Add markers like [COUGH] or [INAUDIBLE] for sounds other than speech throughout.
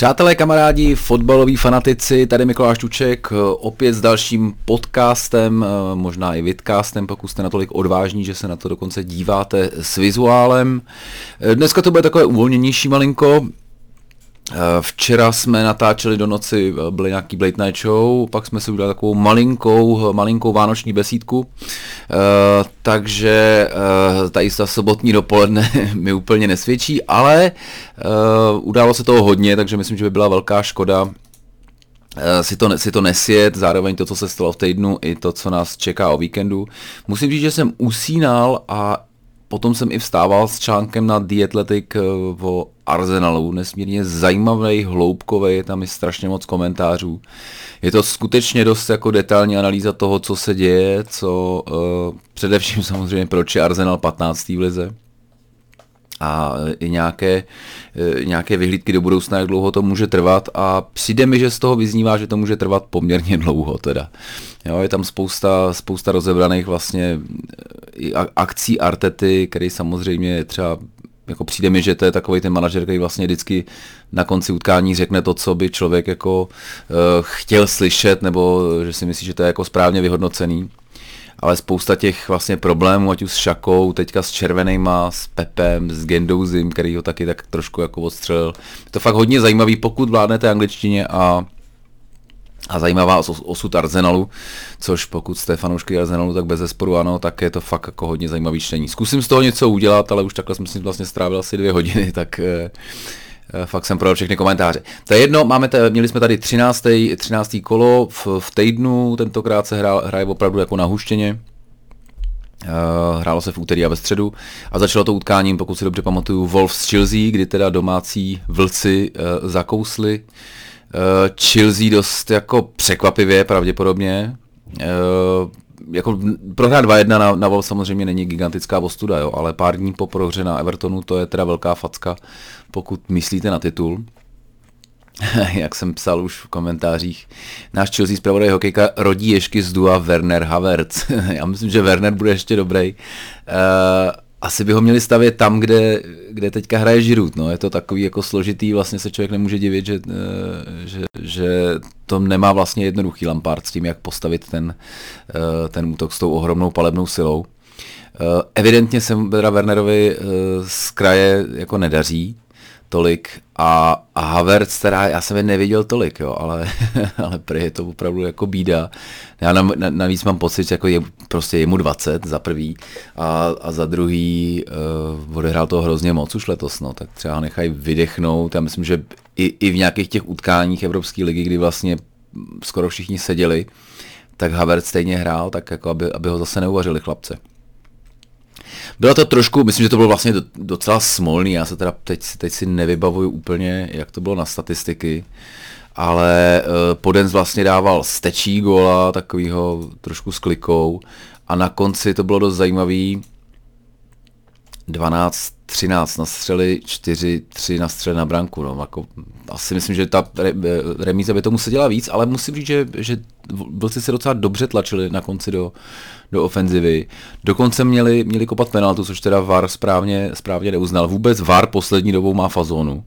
Přátelé, kamarádi, fotbaloví fanatici, tady Mikuláš Čuček, opět s dalším podcastem, možná i vidcastem, pokud jste natolik odvážní, že se na to dokonce díváte s vizuálem. Dneska to bude takové uvolněnější malinko, Eh, včera jsme natáčeli do noci, eh, byl nějaký Blade Night Show, pak jsme si udělali takovou malinkou, malinkou vánoční besídku, eh, takže tady ta sobotní dopoledne [LAUGHS] mi úplně nesvědčí, ale událo se toho hodně, takže myslím, že by byla velká škoda si to, si to nesjet, zároveň to, co se stalo v týdnu, i to, co nás čeká o víkendu. Musím říct, že jsem usínal a Potom jsem i vstával s článkem na The Athletic eh, o Arsenalu, nesmírně zajímavý, hloubkový, je tam i strašně moc komentářů. Je to skutečně dost jako detailní analýza toho, co se děje, co uh, především samozřejmě proč je Arsenal 15. v lize a i nějaké, e, nějaké vyhlídky do budoucna, jak dlouho to může trvat a přijde mi, že z toho vyznívá, že to může trvat poměrně dlouho teda. Jo, je tam spousta, spousta rozebraných vlastně i akcí Artety, který samozřejmě třeba jako přijde mi, že to je takový ten manažer, který vlastně vždycky na konci utkání řekne to, co by člověk jako chtěl slyšet, nebo že si myslí, že to je jako správně vyhodnocený ale spousta těch vlastně problémů, ať už s Šakou, teďka s Červenejma, s Pepem, s Gendouzim, který ho taky tak trošku jako odstřelil. Je to fakt hodně zajímavý, pokud vládnete angličtině a a zajímavá osud Arsenalu, což pokud jste fanoušky Arsenalu, tak bez zesporu ano, tak je to fakt jako hodně zajímavý čtení. Zkusím z toho něco udělat, ale už takhle jsem si vlastně strávil asi dvě hodiny, [LAUGHS] tak Eh, fakt jsem projel všechny komentáře. To je jedno, máme t- měli jsme tady 13. 13. kolo v, v týdnu, tentokrát se hrál, hraje opravdu jako na huštěně. Uh, hrálo se v úterý a ve středu a začalo to utkáním, pokud si dobře pamatuju, Wolves z Chelsea, kdy teda domácí vlci uh, zakousli. Chelsea dost jako překvapivě pravděpodobně. Jako prohrát 2-1 na, na Wolves samozřejmě není gigantická ostuda, jo, ale pár dní po prohře na Evertonu to je teda velká facka, pokud myslíte na titul. [LAUGHS] Jak jsem psal už v komentářích, náš Chelsea zpravodaj hokejka rodí ješky z dua Werner Havertz. [LAUGHS] Já myslím, že Werner bude ještě dobrý. Uh, asi by ho měli stavět tam, kde, kde teďka hraje Žirut. No. Je to takový jako složitý, vlastně se člověk nemůže divit, že, eh, že, že to nemá vlastně jednoduchý Lampard s tím, jak postavit ten, eh, ten útok s tou ohromnou palebnou silou. Evidentně se teda Wernerovi z kraje jako nedaří, tolik a, a Havertz teda, já jsem je neviděl tolik, jo, ale, [LAUGHS] ale prý je to opravdu jako bída. Já navíc mám pocit, že jako je, prostě je mu 20 za prvý a, a za druhý uh, odehrál to hrozně moc už letos, no, tak třeba nechají vydechnout. Já myslím, že i, i v nějakých těch utkáních Evropské ligy, kdy vlastně skoro všichni seděli, tak Havertz stejně hrál, tak jako aby, aby ho zase neuvařili chlapce. Bylo to trošku, myslím, že to bylo vlastně docela smolný, já se teda teď, teď si nevybavuju úplně, jak to bylo na statistiky, ale uh, Podens vlastně dával stečí góla, takovýho trošku s klikou a na konci to bylo dost zajímavý, 12, 13 na střely, 4, 3 na střely na branku. No. Jako, asi myslím, že ta re, remíza by tomu seděla víc, ale musím říct, že, že vlci se docela dobře tlačili na konci do, do ofenzivy. Dokonce měli, měli kopat penaltu, což teda VAR správně, správně neuznal. Vůbec VAR poslední dobou má fazonu.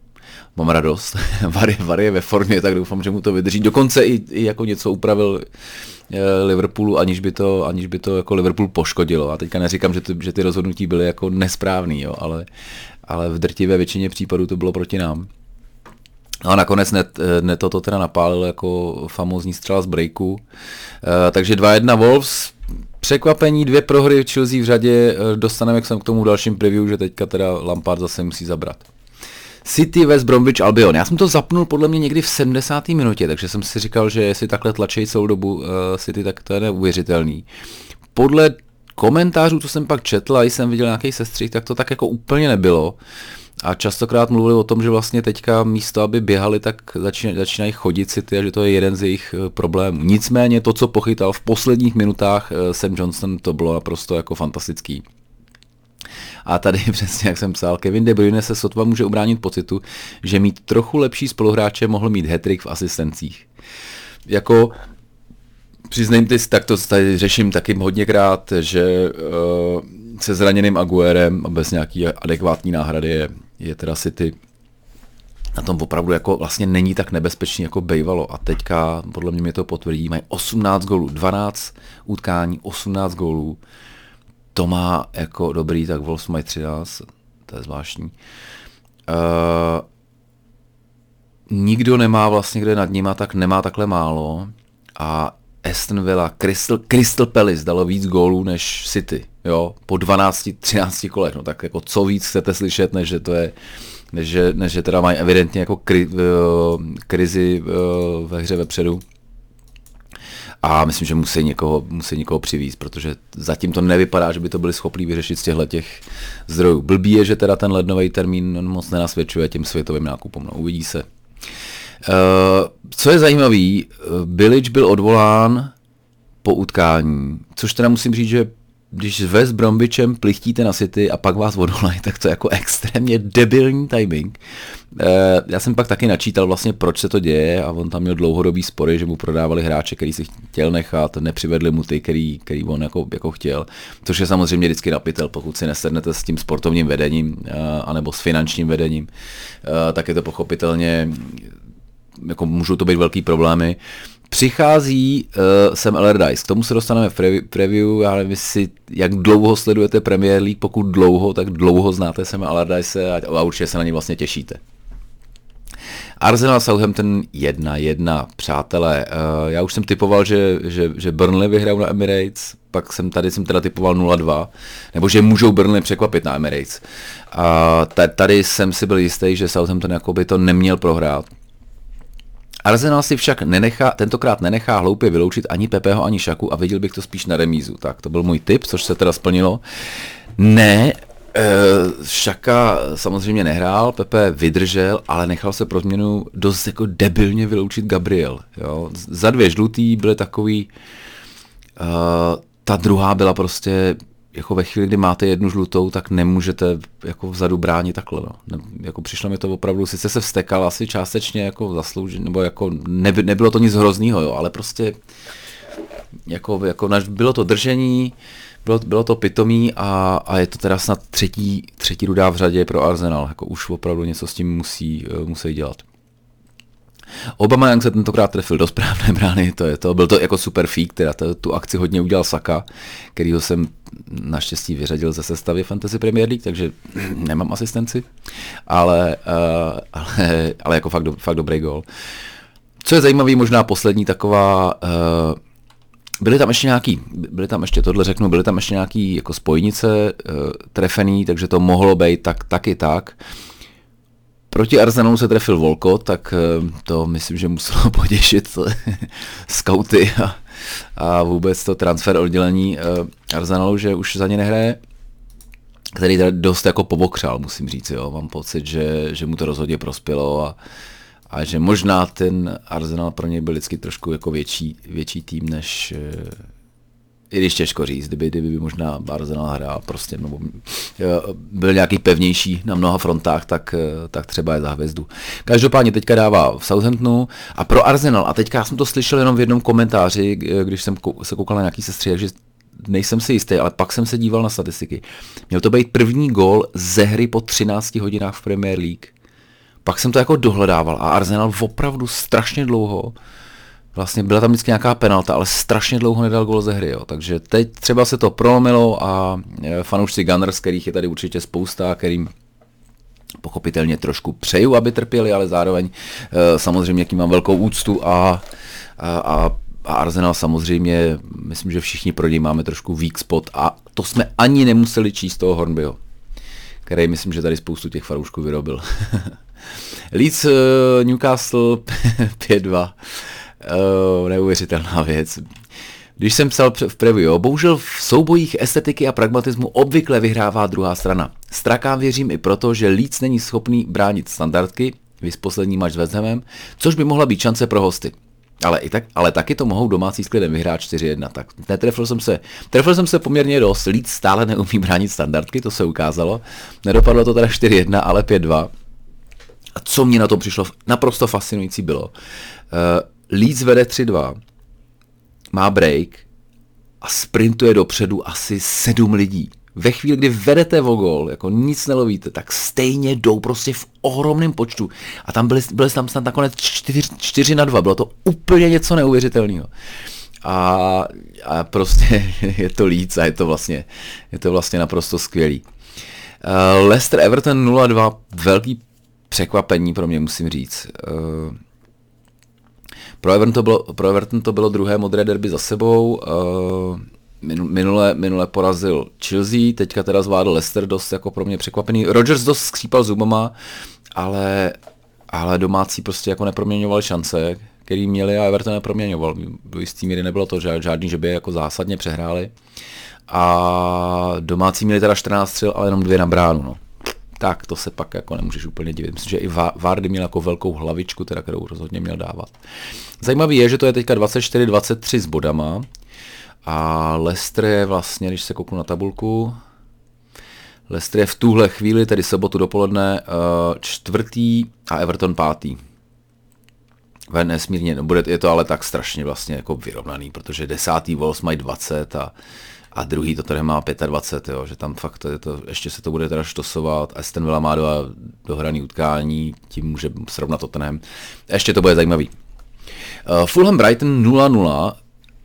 Mám radost. [LAUGHS] VAR je, VAR je ve formě, tak doufám, že mu to vydrží. Dokonce i, i jako něco upravil eh, Liverpoolu, aniž by to, aniž by to jako Liverpool poškodilo. A teďka neříkám, že, ty, že ty rozhodnutí byly jako nesprávný, jo, ale, ale v drtivé většině případů to bylo proti nám. No a nakonec net, net to teda napálil jako famózní střela z breaku. E, takže 2-1 Wolves, překvapení, dvě prohry Chelsea v řadě, eh, dostaneme k k tomu dalším preview, že teďka teda Lampard zase musí zabrat. City West Bromwich Albion. Já jsem to zapnul podle mě někdy v 70. minutě, takže jsem si říkal, že jestli takhle tlačí celou dobu uh, City, tak to je neuvěřitelný. Podle komentářů, co jsem pak četl a jsem viděl nějaký sestřih, tak to tak jako úplně nebylo. A častokrát mluvili o tom, že vlastně teďka místo, aby běhali, tak začínají, začínají chodit City a že to je jeden z jejich eh, problémů. Nicméně to, co pochytal v posledních minutách eh, Sam Johnson, to bylo naprosto jako fantastický. A tady [LAUGHS] přesně jak jsem psal, Kevin De Bruyne se sotva může ubránit pocitu, že mít trochu lepší spoluhráče mohl mít hetrik v asistencích. Jako přiznejte si, tak to tady řeším taky hodněkrát, že uh, se zraněným Aguerem a bez nějaký adekvátní náhrady je, je teda City na tom opravdu jako vlastně není tak nebezpečný, jako bejvalo. A teďka, podle mě mě to potvrdí, mají 18 gólů, 12 utkání, 18 gólů. To má jako dobrý, tak Wolves mají 13, to je zvláštní. Uh, nikdo nemá vlastně, kde nad nima, tak nemá takhle málo. A Aston Villa, Crystal, Crystal Palace dalo víc gólů než City, jo, po 12-13 kolech, no tak jako co víc chcete slyšet, než že to je, než že, než že teda mají evidentně jako kri, uh, krizi uh, ve hře vepředu. A myslím, že musí někoho, musí někoho přivízt, protože zatím to nevypadá, že by to byli schopni vyřešit z těchto těch zdrojů. Blbý je, že teda ten lednový termín moc nenasvědčuje těm světovým nákupům. No, uvidí se. Uh, co je zajímavé, Bilic byl odvolán po utkání, což teda musím říct, že když s West Bromwichem plichtíte na City a pak vás odvolají, tak to je jako extrémně debilní timing. E, já jsem pak taky načítal vlastně, proč se to děje a on tam měl dlouhodobý spory, že mu prodávali hráče, který si chtěl nechat, nepřivedli mu ty, který, který on jako, jako chtěl, což je samozřejmě vždycky napitel, pokud si nesednete s tím sportovním vedením e, anebo s finančním vedením, e, tak je to pochopitelně jako můžou to být velký problémy. Přichází uh, Sam Allardyce, k tomu se dostaneme v preview, já nevím, si, jak dlouho sledujete Premier League, pokud dlouho, tak dlouho znáte Sam Allardyce a, a určitě se na ně vlastně těšíte. Arsenal Southampton 1-1, přátelé. Uh, já už jsem typoval, že, že, že Burnley vyhrajou na Emirates, pak jsem tady jsem teda typoval 0-2, nebo že můžou Burnley překvapit na Emirates. A tady jsem si byl jistý, že Southampton jakoby to neměl prohrát. Arsenal si však nenechá, tentokrát nenechá hloupě vyloučit ani Pepeho, ani Šaku a viděl bych to spíš na remízu. Tak to byl můj tip, což se teda splnilo. Ne, e, Šaka samozřejmě nehrál, Pepe vydržel, ale nechal se pro změnu dost jako debilně vyloučit Gabriel. Jo. Za dvě žlutý byly takový, e, ta druhá byla prostě jako ve chvíli, kdy máte jednu žlutou, tak nemůžete jako vzadu bránit takhle. No. Ne, jako přišlo mi to opravdu, sice se vstekal asi částečně jako zasloužit, nebo jako neby, nebylo to nic hroznýho, jo, ale prostě jako, jako bylo to držení, bylo, bylo to pitomí a, a je to teda snad třetí, třetí rudá v řadě pro Arsenal. Jako už opravdu něco s tím musí, musí dělat. Obama Young se tentokrát trefil do správné brány, to je to. Byl to jako super fík, teda to, tu akci hodně udělal Saka, kterýho jsem naštěstí vyřadil ze sestavy Fantasy Premier League, takže nemám asistenci, ale, uh, ale, ale jako fakt, do, fakt dobrý gol. Co je zajímavý, možná poslední taková, uh, byly tam ještě nějaký, byly tam ještě, tohle řeknu, byly tam ještě nějaký jako spojnice uh, trefený, takže to mohlo být tak, taky tak. Proti Arsenalu se trefil Volko, tak to myslím, že muselo [LAUGHS] potěšit skauty a, a vůbec to transfer oddělení Arsenalu, že už za ně nehraje který tady dost jako pobokřál, musím říct, jo. Mám pocit, že, že mu to rozhodně prospělo a, a že možná ten Arsenal pro něj byl vždycky trošku jako větší, větší tým, než, i když těžko říct, kdyby, kdyby by možná Arsenal hrál prostě, nebo byl nějaký pevnější na mnoha frontách, tak, tak třeba je za hvězdu. Každopádně teďka dává v Southamptonu a pro Arsenal, a teďka jsem to slyšel jenom v jednom komentáři, když jsem se koukal na nějaký sestří, že nejsem si jistý, ale pak jsem se díval na statistiky. Měl to být první gól ze hry po 13 hodinách v Premier League. Pak jsem to jako dohledával a Arsenal opravdu strašně dlouho Vlastně byla tam vždycky nějaká penalta, ale strašně dlouho nedal gol ze hry. Jo. Takže teď třeba se to prolomilo a e, fanoušci Gunners, kterých je tady určitě spousta, kterým pochopitelně trošku přeju, aby trpěli, ale zároveň e, samozřejmě k ním mám velkou úctu a, a, a a Arsenal samozřejmě, myslím, že všichni pro něj máme trošku weak spot a to jsme ani nemuseli číst toho Hornbyho, který myslím, že tady spoustu těch faroušků vyrobil. [LAUGHS] Leeds uh, Newcastle [LAUGHS] 5-2. Uh, neuvěřitelná věc. Když jsem psal v preview, bohužel v soubojích estetiky a pragmatismu obvykle vyhrává druhá strana. Strakám věřím i proto, že Leeds není schopný bránit standardky, vys poslední mač s West Hamem, což by mohla být šance pro hosty. Ale, i tak, ale taky to mohou domácí s klidem vyhrát 4-1. Tak netrefil jsem se. Trefil jsem se poměrně dost. Leeds stále neumí bránit standardky, to se ukázalo. Nedopadlo to teda 4-1, ale 5-2. A co mě na tom přišlo naprosto fascinující bylo, uh, Leeds vede 3-2, má break a sprintuje dopředu asi sedm lidí. ve chvíli, kdy vedete o gol, jako nic nelovíte, tak stejně jdou prostě v ohromném počtu. A tam byly, byly tam snad nakonec 4, 4 na 2, bylo to úplně něco neuvěřitelného. A, a prostě [LAUGHS] je to líc a je to vlastně, je to vlastně naprosto skvělý. Uh, Leicester Everton 0-2, velký překvapení pro mě, musím říct. Uh, pro Everton, to bylo, pro Everton to bylo druhé modré derby za sebou. Uh, minule, minule porazil Chelsea, teďka teda zvládl Leicester dost jako pro mě překvapený. Rodgers dost skřípal zubama, ale, ale domácí prostě jako neproměňoval šance, který měli a Everton neproměňoval. Do jistý míry nebylo to žádný, že by je jako zásadně přehráli. A domácí měli teda 14 střel, ale jenom dvě na bránu. No. Tak to se pak jako nemůžeš úplně divit. Myslím, že i Vardy měl jako velkou hlavičku, teda, kterou rozhodně měl dávat. Zajímavý je, že to je teďka 24-23 s bodama, a Leicester je vlastně, když se kouknu na tabulku, Leicester je v tuhle chvíli, tedy sobotu dopoledne, uh, čtvrtý a Everton pátý. Ve nesmírně, no bude, je to ale tak strašně vlastně jako vyrovnaný, protože desátý Wolves mají 20 a, a druhý to tady má 25, jo, že tam fakt to, je to, ještě se to bude teda štosovat. Aston Villa má dva dohraný utkání, tím může srovnat Tottenham. Ještě to bude zajímavý. Uh, Fulham Brighton 0-0,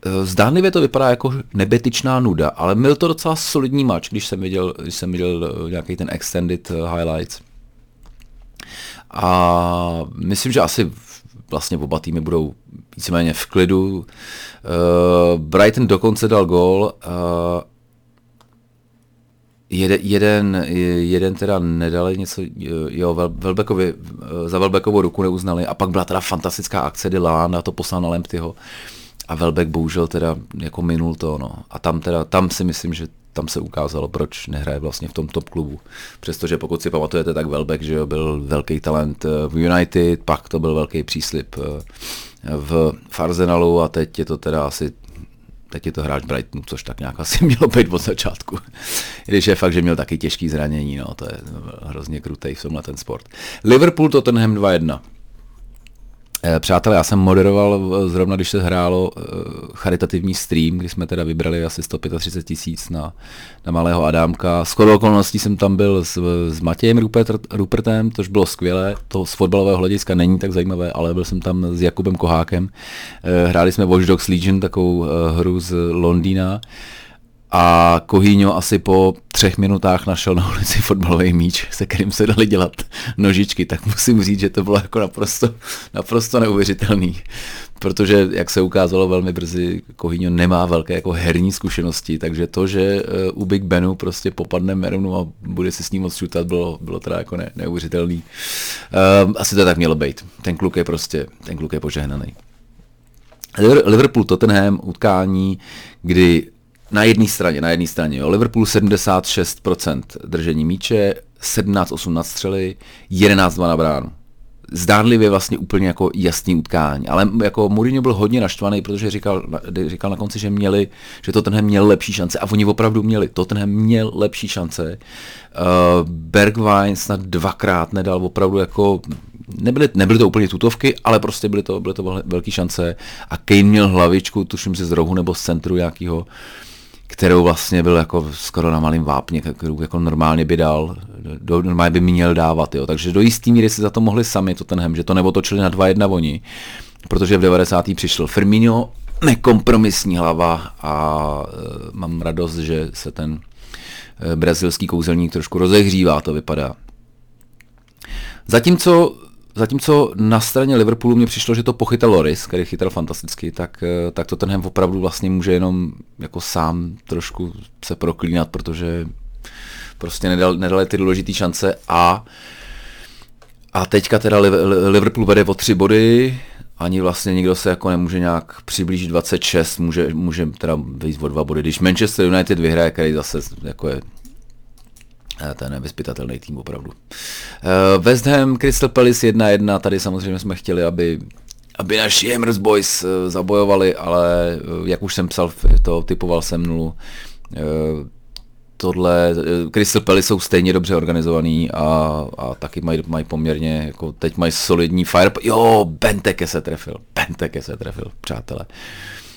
Eh, zdánlivě to vypadá jako nebetyčná nuda, ale byl to docela solidní match, když jsem viděl, když jsem viděl eh, nějaký ten extended highlights. A myslím, že asi vlastně oba týmy budou víceméně v klidu. Uh, Brighton dokonce dal gól. Uh, jeden, jeden, jeden teda nedali něco, jo, Velbekovi, za Velbekovou ruku neuznali a pak byla teda fantastická akce Dylan a to poslal na Lemptyho. A Velbek bohužel teda jako minul to, no. A tam teda, tam si myslím, že tam se ukázalo, proč nehraje vlastně v tom top klubu. Přestože pokud si pamatujete, tak Velbek, že byl velký talent eh, v United, pak to byl velký příslip eh, v, Arsenalu a teď je to teda asi teď je to hráč Brightonu, což tak nějak asi [LAUGHS] mělo být od začátku. Když je fakt, že měl taky těžký zranění, no, to je hrozně krutej v tomhle ten sport. Liverpool Tottenham 2-1. Eh, přátelé, já jsem moderoval zrovna, když se hrálo eh, charitativní stream, kdy jsme teda vybrali asi 135 tisíc na, na malého Adámka. S okolností jsem tam byl s, s Matějem Rupert, Rupertem, tož bylo skvělé. To z fotbalového hlediska není tak zajímavé, ale byl jsem tam s Jakubem Kohákem. Eh, hráli jsme Watch Dogs Legion, takovou hru z Londýna a Kohýňo asi po třech minutách našel na ulici fotbalový míč, se kterým se dali dělat nožičky, tak musím říct, že to bylo jako naprosto, naprosto neuvěřitelný. Protože, jak se ukázalo velmi brzy, Kohýňo nemá velké jako herní zkušenosti, takže to, že eh, u Big Benu prostě popadne Merunu a bude se s ním moc šutat, bylo, bylo teda jako ne, neuvěřitelný. Um, asi to tak mělo být. Ten kluk je prostě, ten kluk je požehnaný. Liverpool Tottenham utkání, kdy na jedné straně, na jedné straně. Jo. Liverpool 76% držení míče, 17-8 na střely, 11-2 na bránu. Zdánlivě vlastně úplně jako jasný utkání. Ale jako Mourinho byl hodně naštvaný, protože říkal, říkal na konci, že měli, že Tottenham měl lepší šance a oni opravdu měli. Tottenham měl lepší šance. Uh, Bergwijn snad dvakrát nedal opravdu jako nebyly, nebyly to úplně tutovky, ale prostě byly to, byly to velké šance a Kane měl hlavičku, tuším si z rohu nebo z centru nějakého kterou vlastně byl jako skoro na malém vápně, kterou jako normálně by dal, do, normálně by měl dávat, jo. takže do jistý míry si za to mohli sami Tottenham, že to neotočili na 2-1 oni, protože v 90. přišel Firmino, nekompromisní hlava a e, mám radost, že se ten e, brazilský kouzelník trošku rozehřívá, to vypadá. Zatímco Zatímco na straně Liverpoolu mě přišlo, že to pochytal Loris, který chytal fantasticky, tak, eh, tak to tenhle opravdu vlastně může jenom jako sám trošku se proklínat, protože prostě nedal, nedali ty důležité šance a a teďka teda Liverpool vede o tři body, ani vlastně nikdo se jako nemůže nějak přiblížit 26, může, může teda vyjít o dva body. Když Manchester United vyhraje, který zase jako je to je nevyspytatelný tým opravdu. Eh, West Ham, Crystal Palace 1-1, tady samozřejmě jsme chtěli, aby aby naši Hammers Boys eh, zabojovali, ale jak už jsem psal, to typoval jsem nulu. Tohle, Crystal Palace jsou stejně dobře organizovaný a, a taky mají, mají poměrně, jako teď mají solidní fire. Jo, Benteke se trefil, Benteke se trefil, přátelé. Uh,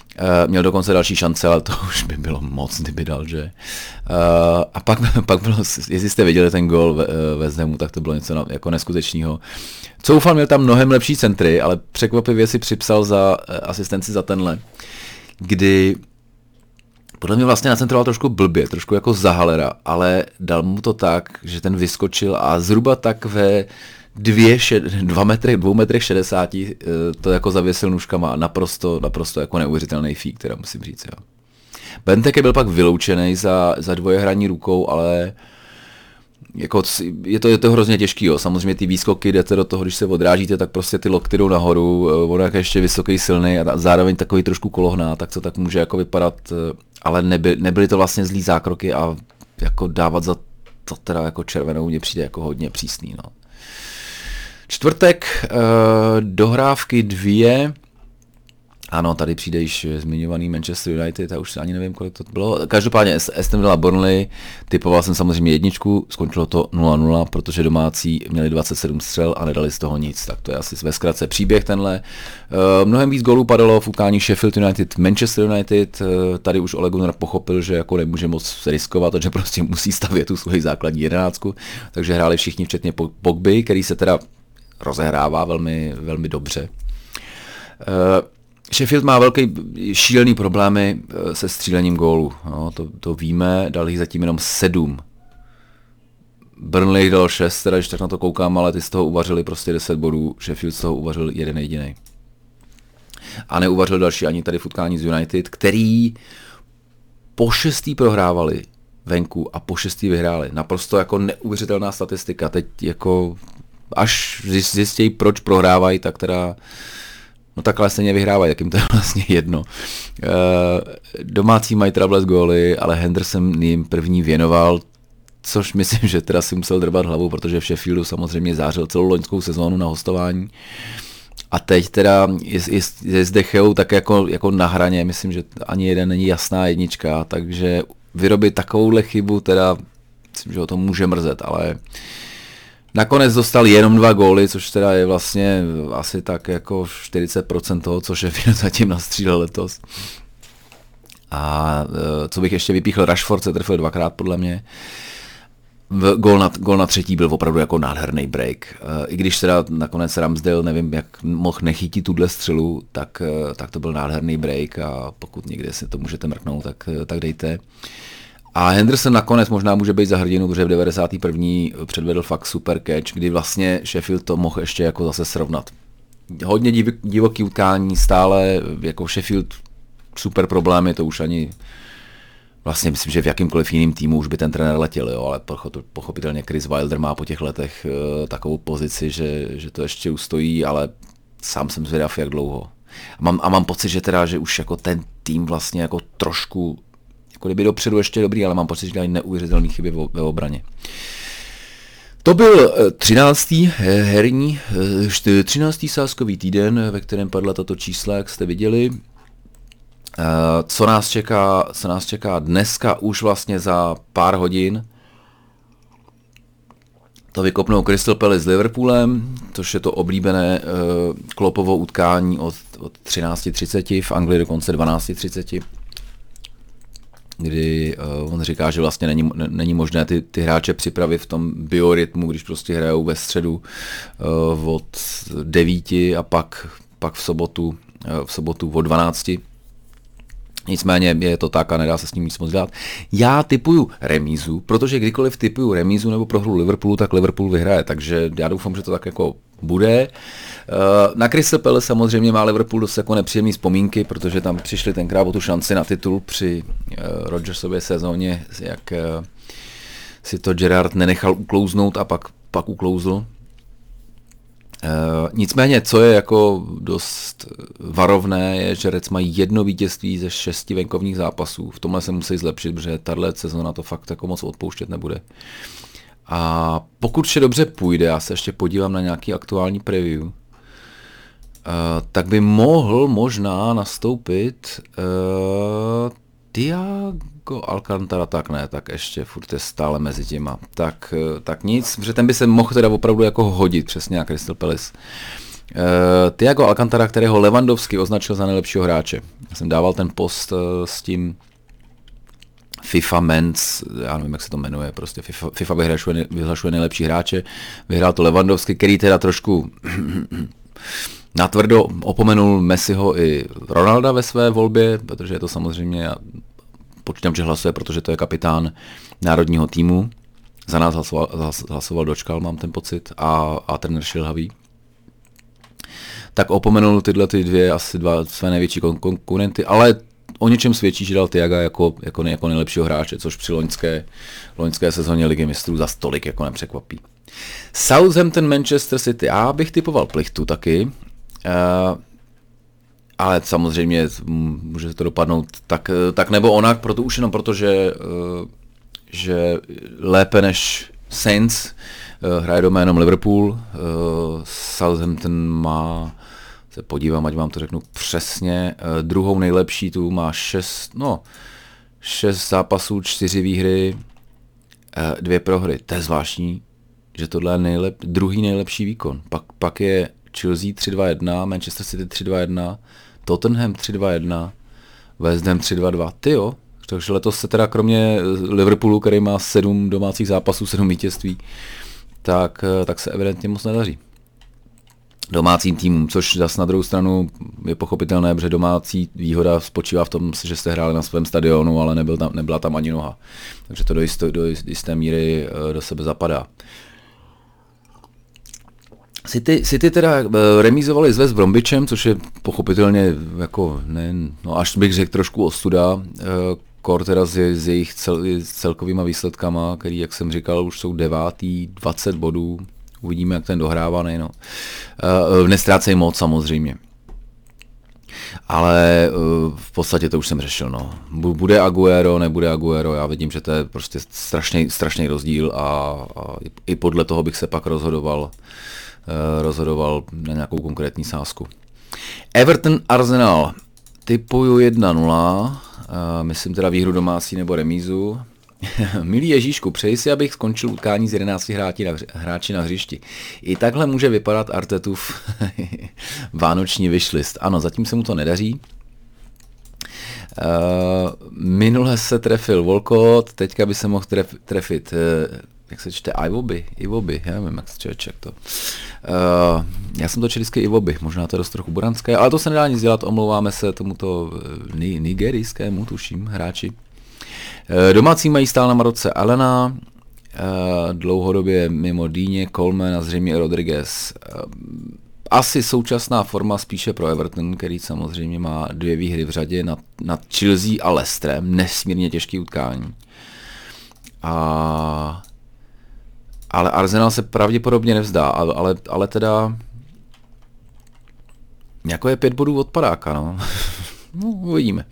měl dokonce další šance, ale to [LAUGHS] už by bylo moc, kdyby dal, že? Uh, a pak, [LAUGHS] pak bylo, jestli jste viděli ten gol ve, ve Zdemu, tak to bylo něco jako neskutečného. Coufal měl tam mnohem lepší centry, ale překvapivě si připsal za asistenci za tenhle, kdy podle mě vlastně nacentroval trošku blbě, trošku jako za halera, ale dal mu to tak, že ten vyskočil a zhruba tak ve dvě, šed, dva metry, dvou metrech šedesáti eh, to jako zavěsil nůžkama naprosto, naprosto jako neuvěřitelný fík, teda musím říct. Jo. Bentek byl pak vyloučený za, za dvoje hraní rukou, ale jako je to, je to hrozně těžký, jo. samozřejmě ty výskoky jdete do toho, když se odrážíte, tak prostě ty lokty jdou nahoru, eh, on je ještě vysoký, silný a zároveň takový trošku kolohná, tak to tak může jako vypadat, eh, ale neby, nebyly to vlastně zlý zákroky a jako dávat za to teda jako červenou mně přijde jako hodně přísný, no. Čtvrtek, uh, dohrávky dvě, ano, tady přijde již zmiňovaný Manchester United, a už ani nevím, kolik to bylo. Každopádně Aston Villa Burnley, typoval jsem samozřejmě jedničku, skončilo to 0-0, protože domácí měli 27 střel a nedali z toho nic. Tak to je asi ve zkratce příběh tenhle. Uh, mnohem víc gólů padalo v utkání Sheffield United, Manchester United. Uh, tady už Ole Gunnar pochopil, že jako nemůže moc riskovat, že [LAUGHS] prostě musí stavět tu svoji základní jedenáctku. Takže hráli všichni, včetně Pogby, který se teda rozehrává velmi, velmi dobře. Uh, Sheffield má velký šílený problémy eh, se střílením gólu. No, to, to víme, dal jich zatím jenom sedm. Burnley dal šest, teda když tak na to koukám, ale ty z toho uvařili prostě 10 bodů, Sheffield z toho uvařil jeden jediný. A neuvařil další ani tady v utkání z United, který po šestý prohrávali venku a po šestý vyhráli. Naprosto jako neuvěřitelná statistika. Teď jako až zjistějí, proč prohrávají, tak teda No takhle stejně vyhrávají, jak jim to je vlastně jedno. E, domácí mají trouble s góly, ale Henderson jim první věnoval, což myslím, že teda si musel drbat hlavu, protože v Sheffieldu samozřejmě zářil celou loňskou sezónu na hostování. A teď teda je, je, je s Decheu tak jako, jako na hraně, myslím, že ani jeden není jasná jednička, takže vyrobit takovouhle chybu teda, myslím, že ho to může mrzet, ale Nakonec dostal jenom dva góly, což teda je vlastně asi tak jako 40% toho, co Sheffield zatím nastřílel letos. A e, co bych ještě vypíchl, Rashford se trefil dvakrát podle mě. Gol na, gol na třetí byl opravdu jako nádherný break. E, I když teda nakonec Ramsdale, nevím, jak mohl nechytit tuhle střelu, tak, e, tak to byl nádherný break a pokud někde si to můžete mrknout, tak, tak dejte. A Henderson nakonec možná může být za hrdinu, protože v 91. předvedl fakt super catch, kdy vlastně Sheffield to mohl ještě jako zase srovnat. Hodně div, divoký utkání, stále jako Sheffield super problémy, to už ani vlastně myslím, že v jakýmkoliv jiným týmu už by ten trenér letěl, jo, ale pochopitelně Chris Wilder má po těch letech uh, takovou pozici, že, že to ještě ustojí, ale sám jsem zvědav, jak dlouho. A mám, a mám pocit, že teda, že už jako ten tým vlastně jako trošku jako kdyby dopředu ještě dobrý, ale mám pocit, že dělají neuvěřitelné chyby ve obraně. To byl 13. Eh, eh, herní, 13. Eh, sáskový týden, ve kterém padla tato čísla, jak jste viděli. Co nás čeká, co nás čeká dneska už vlastně za pár hodin, to vykopnou Crystal Palace s Liverpoolem, což je to oblíbené uh, klopovo utkání od, od 13.30, v Anglii dokonce 12.30 kdy uh, on říká, že vlastně není, není možné ty, ty hráče připravit v tom biorytmu, když prostě hrajou ve středu uh, od 9 a pak, pak v sobotu, uh, v sobotu od 12. Nicméně je to tak a nedá se s ním nic moc dělat. Já typuju remízu, protože kdykoliv typuju remízu nebo prohru Liverpoolu, tak Liverpool vyhraje, takže já doufám, že to tak jako bude. Eh, na Crystal Palace samozřejmě má Liverpool dost jako nepříjemné vzpomínky, protože tam přišli tenkrát o tu šanci na titul při eh, Rodgersově sezóně, jak eh, si to Gerard nenechal uklouznout a pak, pak uklouzl. Nicméně, co je jako dost varovné, je, že Reds mají jedno vítězství ze šesti venkovních zápasů. V tomhle se musí zlepšit, protože tahle sezóna to fakt jako moc odpouštět nebude. A pokud vše dobře půjde, já se ještě podívám na nějaký aktuální preview, uh, tak by mohl možná nastoupit uh, Tiago Alcantara, tak ne, tak ještě furt je stále mezi těma. Tak, uh, tak nic, protože ten by se mohl teda opravdu jako hodit přesně jak Crystal Palace. Tiago Alcantara, kterého Levandovský označil za nejlepšího hráče. Já jsem dával ten post uh, s tím FIFA Men's, já nevím, jak se to jmenuje, prostě FIFA, FIFA vyhlašuje, vyhlašuje nejlepší hráče. Vyhrál to Levandovský, který teda trošku [CLEARS THROAT] natvrdo opomenul Messiho i Ronalda ve své volbě, protože je to samozřejmě, já počítám, že hlasuje, protože to je kapitán národního týmu. Za nás hlasoval, hlasoval Dočkal, mám ten pocit, a, a trenér Šilhavý. Tak opomenul tyhle ty dvě, asi dva své největší konkurenty, ale o něčem svědčí, že dal Tiaga jako, jako, jako nejlepšího hráče, což při loňské, loňské sezóně ligy mistrů za stolik jako nepřekvapí. Southampton, Manchester City, já bych typoval plichtu taky, uh, ale samozřejmě může to dopadnout tak, tak nebo onak, proto už jenom proto, že, uh, že lépe než Saints uh, hraje doma jenom Liverpool, Southampton má se podívám, ať vám to řeknu přesně. Eh, druhou nejlepší tu má šest, no, šest zápasů, čtyři výhry, eh, dvě prohry. To je zvláštní, že tohle je nejlep, druhý nejlepší výkon. Pak, pak je Chelsea 3-2-1, Manchester City 3-2-1, Tottenham 3-2-1, West Ham 3-2-2. Ty jo, takže letos se teda kromě Liverpoolu, který má sedm domácích zápasů, sedm vítězství, tak, eh, tak se evidentně moc nedaří domácím týmům, což zase na druhou stranu je pochopitelné, protože domácí výhoda spočívá v tom, že jste hráli na svém stadionu, ale nebyl tam, nebyla tam ani noha. Takže to do jisté, do jisté míry eh, do sebe zapadá. City, City teda eh, remízovali s West Brombičem, což je pochopitelně jako, ne, no až bych řekl trošku ostuda, eh, kor teda s, s jejich cel, celkovýma výsledkama, který, jak jsem říkal, už jsou devátý, 20 bodů, Uvidíme, jak ten dohrávaný. No. Uh, nestrácej moc samozřejmě. Ale uh, v podstatě to už jsem řešil. No. Bude Aguero, nebude Aguero, já vidím, že to je prostě strašný, strašný rozdíl a, a i podle toho bych se pak rozhodoval, uh, rozhodoval na nějakou konkrétní sázku. Everton Arsenal. Typuju 1-0, uh, myslím teda výhru domácí nebo remízu. [LAUGHS] Milý Ježíšku, přeji si, abych skončil utkání z 11 hráči na, hráči na hřišti. I takhle může vypadat Artetův [LAUGHS] vánoční wishlist. Ano, zatím se mu to nedaří. Uh, minule se trefil Volkot, teďka by se mohl tref, trefit, uh, jak se čte, Ivoby, Ivoby, já nevím, jak se čte to. Uh, já jsem to četl vždycky Ivoby, možná to je dost trochu buranské, ale to se nedá nic dělat, omlouváme se tomuto nigerijskému, tuším, hráči. Eh, domácí mají stál na Maroce Alena, eh, dlouhodobě mimo Dýně, Coleman a zřejmě Rodriguez. Eh, asi současná forma spíše pro Everton, který samozřejmě má dvě výhry v řadě nad, nad Chelsea a Leicesterem, nesmírně těžký utkání. A, ale Arsenal se pravděpodobně nevzdá, ale, ale, teda jako je pět bodů od padáka, no. [LAUGHS] no uvidíme.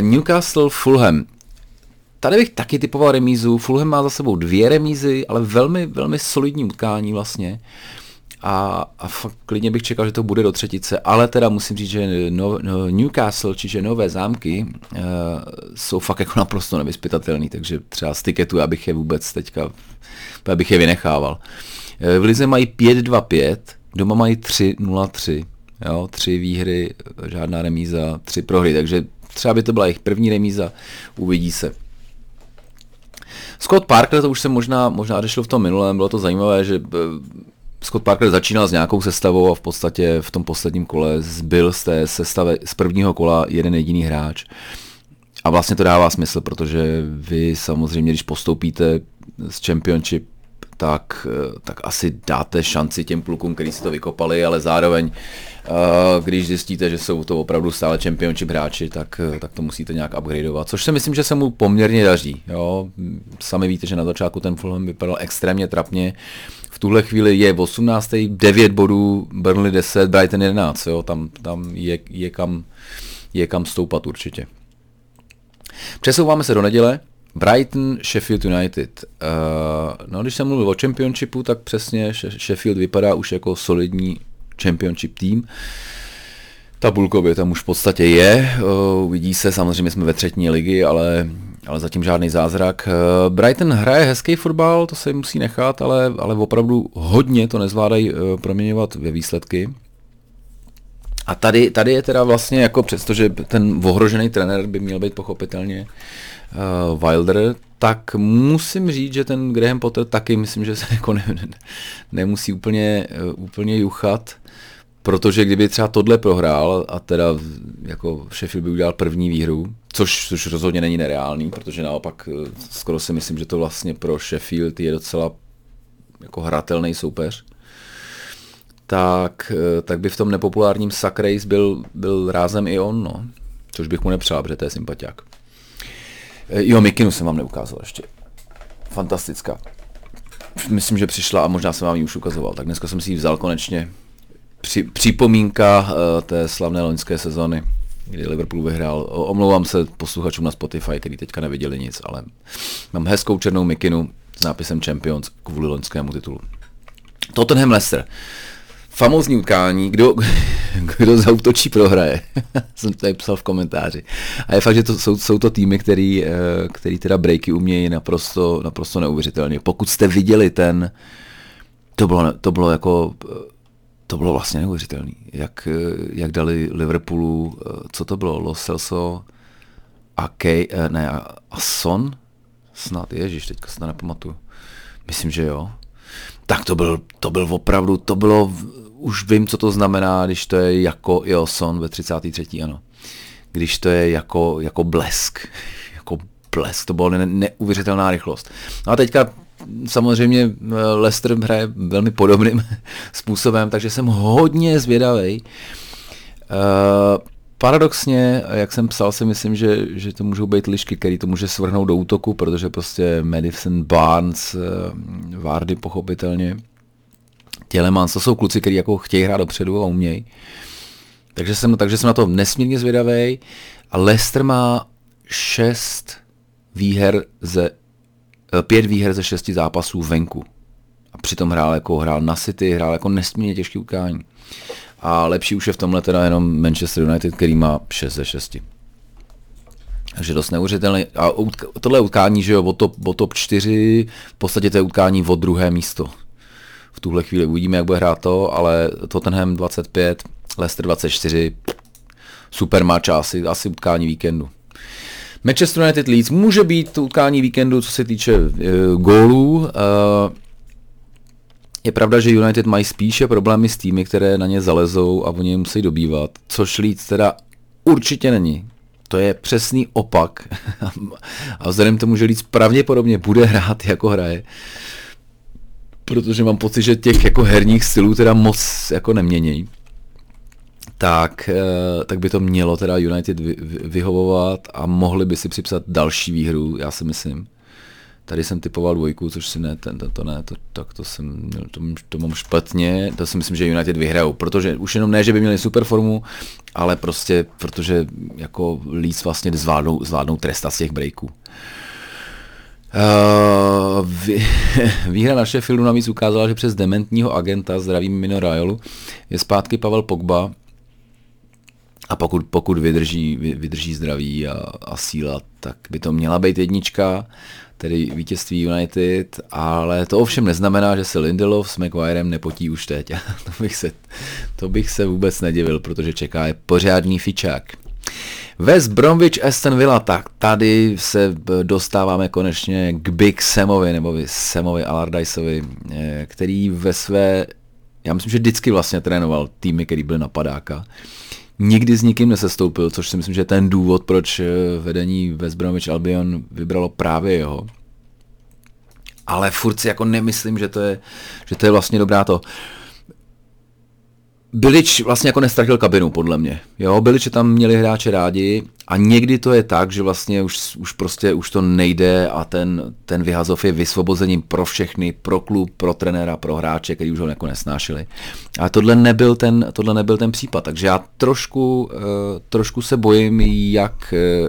Newcastle Fulham. Tady bych taky typoval remízu. Fulham má za sebou dvě remízy, ale velmi, velmi solidní utkání vlastně. A, a fakt klidně bych čekal, že to bude do třetice, ale teda musím říct, že no, no, Newcastle, čiže nové zámky, uh, jsou fakt jako naprosto nevyspytatelný, takže třeba z tiketu abych je vůbec teďka, abych je vynechával. Uh, v Lize mají 5-2-5, doma mají 3-0-3, jo, tři výhry, žádná remíza, tři prohry, takže třeba by to byla jejich první remíza, uvidí se. Scott Parker, to už jsem možná, možná řešil v tom minulém, bylo to zajímavé, že eh, Scott Parker začínal s nějakou sestavou a v podstatě v tom posledním kole zbyl z té sestavy z prvního kola jeden jediný hráč. A vlastně to dává smysl, protože vy samozřejmě, když postoupíte z Championship tak, eh, tak asi dáte šanci těm klukům, kteří si to vykopali, ale zároveň, eh, když zjistíte, že jsou to opravdu stále championship hráči, tak, eh, tak to musíte nějak upgradeovat, což si myslím, že se mu poměrně daří. Jo? Sami víte, že na začátku ten Fulham vypadal extrémně trapně, v tuhle chvíli je 18. 9 bodů, Burnley 10, Brighton 11, jo? tam, tam je, je, kam, je kam stoupat určitě. Přesouváme se do neděle, Brighton, Sheffield United. Uh, no, když jsem mluvil o championshipu, tak přesně Sheffield vypadá už jako solidní championship tým. Tabulkově tam už v podstatě je, uh, vidí se, samozřejmě jsme ve třetí ligy, ale, ale zatím žádný zázrak. Eh, Brighton hraje hezký fotbal, to se musí nechat, ale, ale opravdu hodně to nezvládají proměňovat ve výsledky. A tady, tady je teda vlastně jako přesto, že ten ohrožený trenér by měl být pochopitelně uh, Wilder, tak musím říct, že ten Graham Potter taky myslím, že se [LAUGHS] jako ne, ne, nemusí úplně, uh, úplně juchat, protože kdyby třeba tohle prohrál a teda jako Sheffield by udělal první výhru, což, což rozhodně není nereálný, protože naopak uh, skoro si myslím, že to vlastně pro Sheffield je docela jako hratelný soupeř, tak, eh, tak by v tom nepopulárním Suck Race byl, byl rázem i on, no. Což bych mu nepřál, protože to je sympatiák. Eh, jo, Mikinu jsem vám neukázal ještě. Fantastická. Myslím, že přišla a možná jsem vám ji už ukazoval, tak dneska jsem si ji vzal konečně. Při, připomínka uh, té slavné loňské sezony, kdy Liverpool vyhrál. Omlouvám se posluchačům na Spotify, který teďka neviděli nic, ale mám hezkou černou mikinu s nápisem Champions kvůli loňskému titulu. Tottenham Leicester famózní utkání, kdo, [LAUGHS] kdo zautočí, prohraje. [LAUGHS] Jsem to tady psal v komentáři. A je fakt, že to jsou, jsou to týmy, který, eh, který teda breaky umějí naprosto, naprosto neuvěřitelně. Pokud jste viděli ten, to bylo, to bylo jako, to bylo vlastně neuvěřitelné. Jak, jak dali Liverpoolu, eh, co to bylo, Los Celso a Kay, eh, ne, a Son? Snad, ježiš, teďka se to nepamatuju. Myslím, že jo. Tak to byl, to byl opravdu, to bylo už vím, co to znamená, když to je jako Ilson ve 33. ano. Když to je jako, jako blesk. [LAUGHS] Jako blesk, to byla ne, neuvěřitelná rychlost. No a teďka samozřejmě eh, Leicester hraje velmi podobným [LAUGHS] způsobem, takže jsem hodně zvědavý. Uh, paradoxně, jak jsem psal, si myslím, že, že to můžou být lišky, který to může svrhnout do útoku, protože prostě Madison, Barnes, uh, Vardy pochopitelně, Tělemans, to jsou kluci, kteří jako chtějí hrát dopředu a umějí. Takže jsem, takže jsem na to nesmírně zvědavý. A Leicester má šest výher ze, eh, pět výher ze šesti zápasů venku. A přitom hrál jako hrál na City, hrál jako nesmírně těžký utkání. A lepší už je v tomhle teda jenom Manchester United, který má 6 ze 6. Takže dost neuvěřitelný. A tohle utkání, že jo, o top, o top 4, v podstatě to je utkání o druhé místo v tuhle chvíli uvidíme, jak bude hrát to, ale Tottenham 25, Leicester 24, super match asi, asi utkání víkendu. Manchester United Leeds může být utkání víkendu, co se týče uh, gólů. Uh, je pravda, že United mají spíše problémy s týmy, které na ně zalezou a oni je musí dobývat, což Leeds teda určitě není. To je přesný opak. [LAUGHS] a vzhledem tomu, že Leeds pravděpodobně bude hrát jako hraje, protože mám pocit, že těch jako herních stylů teda moc jako neměnějí, tak, eh, tak by to mělo teda United vyhovovat a mohli by si připsat další výhru, já si myslím. Tady jsem typoval dvojku, což si ne, ten, ten to ne, to, tak to jsem, to, to mám špatně, to si myslím, že United vyhrajou, protože už jenom ne, že by měli super formu, ale prostě, protože jako Leeds vlastně zvládnou, zvládnou trestat z těch breaků. Uh, vý, [LAUGHS] výhra na Sheffieldu navíc ukázala, že přes dementního agenta zdravím Mino Rajolu je zpátky Pavel Pogba a pokud, pokud vydrží, vydrží zdraví a, a síla, tak by to měla být jednička, tedy vítězství United, ale to ovšem neznamená, že se Lindelof s McGuirem nepotí už teď. [LAUGHS] to, bych se, to bych se vůbec nedivil, protože čeká je pořádný fičák. West Bromwich Aston Villa, tak tady se dostáváme konečně k Big Samovi, nebo Samovi Allardyceovi, eh, který ve své, já myslím, že vždycky vlastně trénoval týmy, který byl napadáka. Nikdy s nikým nesestoupil, což si myslím, že je ten důvod, proč eh, vedení West Bromwich Albion vybralo právě jeho. Ale furt si jako nemyslím, že to je, že to je vlastně dobrá to. Bilič vlastně jako nestratil kabinu, podle mě. Jo, Biliče tam měli hráče rádi a někdy to je tak, že vlastně už, už prostě už to nejde a ten, ten vyhazov je vysvobozením pro všechny, pro klub, pro trenéra, pro hráče, který už ho jako nesnášeli. A tohle nebyl ten, tohle nebyl ten případ, takže já trošku, uh, trošku se bojím, jak, uh,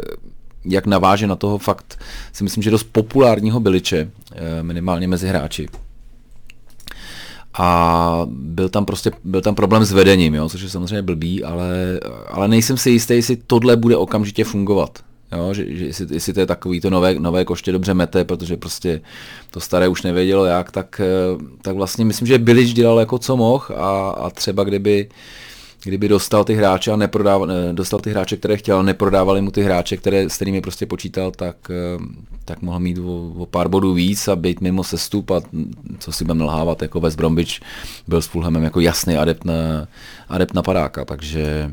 jak naváže na toho fakt, si myslím, že dost populárního Biliče, uh, minimálně mezi hráči a byl tam prostě byl tam problém s vedením, jo, což je samozřejmě blbý, ale, ale nejsem si jistý, jestli tohle bude okamžitě fungovat. jo, že, že jestli, jestli to je takový to nové, nové koště dobře mete, protože prostě to staré už nevědělo jak, tak, eh, tak vlastně myslím, že Bilič dělal jako co mohl a, a třeba kdyby kdyby dostal ty hráče a neprodával, dostal ty hráče, které chtěl, neprodávali mu ty hráče, které, s kterými prostě počítal, tak, eh, tak mohl mít o, o pár bodů víc a být mimo sestup a co si budeme nalhávat, jako West Bromwich byl s Fulhamem jako jasný adept na, adept na padáka, takže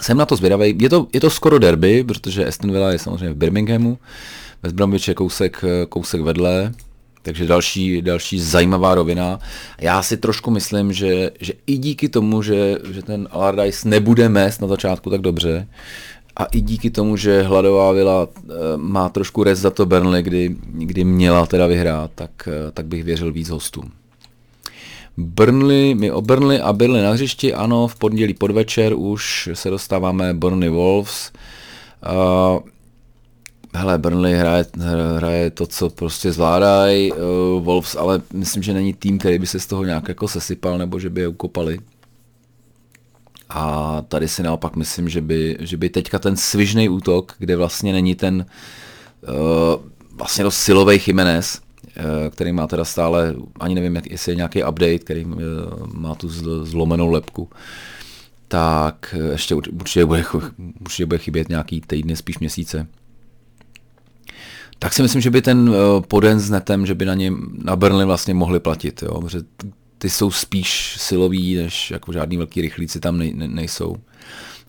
jsem na to zvědavý. Je to, je to skoro derby, protože Aston Villa je samozřejmě v Birminghamu, West Bromwich je kousek, kousek vedle, takže další, další zajímavá rovina. Já si trošku myslím, že, že i díky tomu, že, že ten Allardyce nebude mést na začátku tak dobře, a i díky tomu, že Hladová Vila eh, má trošku rez za to Burnley, kdy, kdy měla teda vyhrát, tak, eh, tak bych věřil víc hostům. Burnley, my o Burnley a Burnley na hřišti, ano, v pondělí podvečer už se dostáváme Burnley Wolves. Uh, hele, Burnley hraje, hraje to, co prostě zvládají, uh, Wolves, ale myslím, že není tým, který by se z toho nějak jako sesypal, nebo že by je ukopali. A tady si naopak myslím, že by, že by teďka ten svižný útok, kde vlastně není ten uh, vlastně to silový Jimenez, uh, který má teda stále, ani nevím, jak, jestli je nějaký update, který uh, má tu zlomenou lepku, tak ještě určitě bude, určitě bude chybět nějaký týdny, spíš měsíce. Tak si myslím, že by ten poden s netem, že by na ně na Burnley vlastně mohli platit, jo, protože ty jsou spíš silový, než jako žádný velký rychlíci tam nej, ne, nejsou.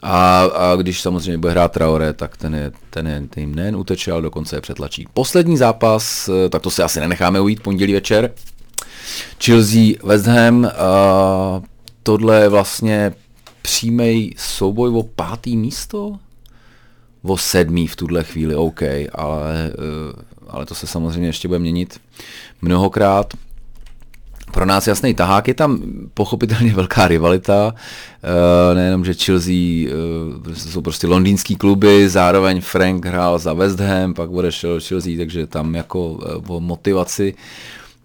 A, a když samozřejmě bude hrát Traore, tak ten, je, ten, je, ten jim nejen uteče, ale dokonce je přetlačí. Poslední zápas, eh, tak to si asi nenecháme ujít pondělí večer. Chelsea West Ham, uh, tohle je vlastně přímý souboj o pátý místo? O sedmý v tuhle chvíli, OK, ale, uh, ale to se samozřejmě ještě bude měnit mnohokrát pro nás jasný tahák, je tam pochopitelně velká rivalita, uh, nejenom, že Chelsea uh, jsou prostě londýnský kluby, zároveň Frank hrál za West Ham, pak odešel Chelsea, takže tam jako uh, o motivaci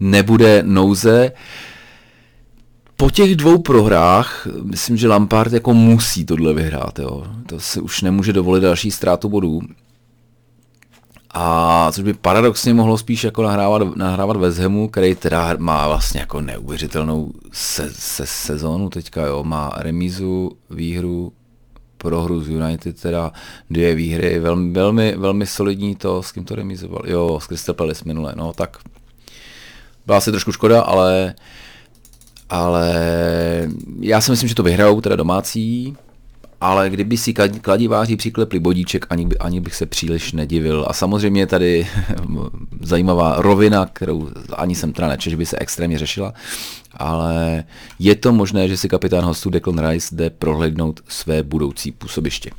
nebude nouze. Po těch dvou prohrách, myslím, že Lampard jako musí tohle vyhrát, jo. to si už nemůže dovolit další ztrátu bodů. A což by paradoxně mohlo spíš jako nahrávat, nahrávat West Hamu, který teda má vlastně jako neuvěřitelnou se, se, sezónu teďka, jo. Má remízu, výhru, prohru z United, teda dvě výhry, velmi, velmi, velmi solidní to, s kým to remizoval, jo, s Crystal Palace minule, no tak byla asi trošku škoda, ale ale já si myslím, že to vyhrajou, teda domácí, ale kdyby si kladiváři přiklepli bodíček, ani, by, ani bych se příliš nedivil. A samozřejmě je tady [LAUGHS] zajímavá rovina, kterou ani jsem teda nečel, že by se extrémně řešila, ale je to možné, že si kapitán hostů Declan Rice jde prohlédnout své budoucí působiště.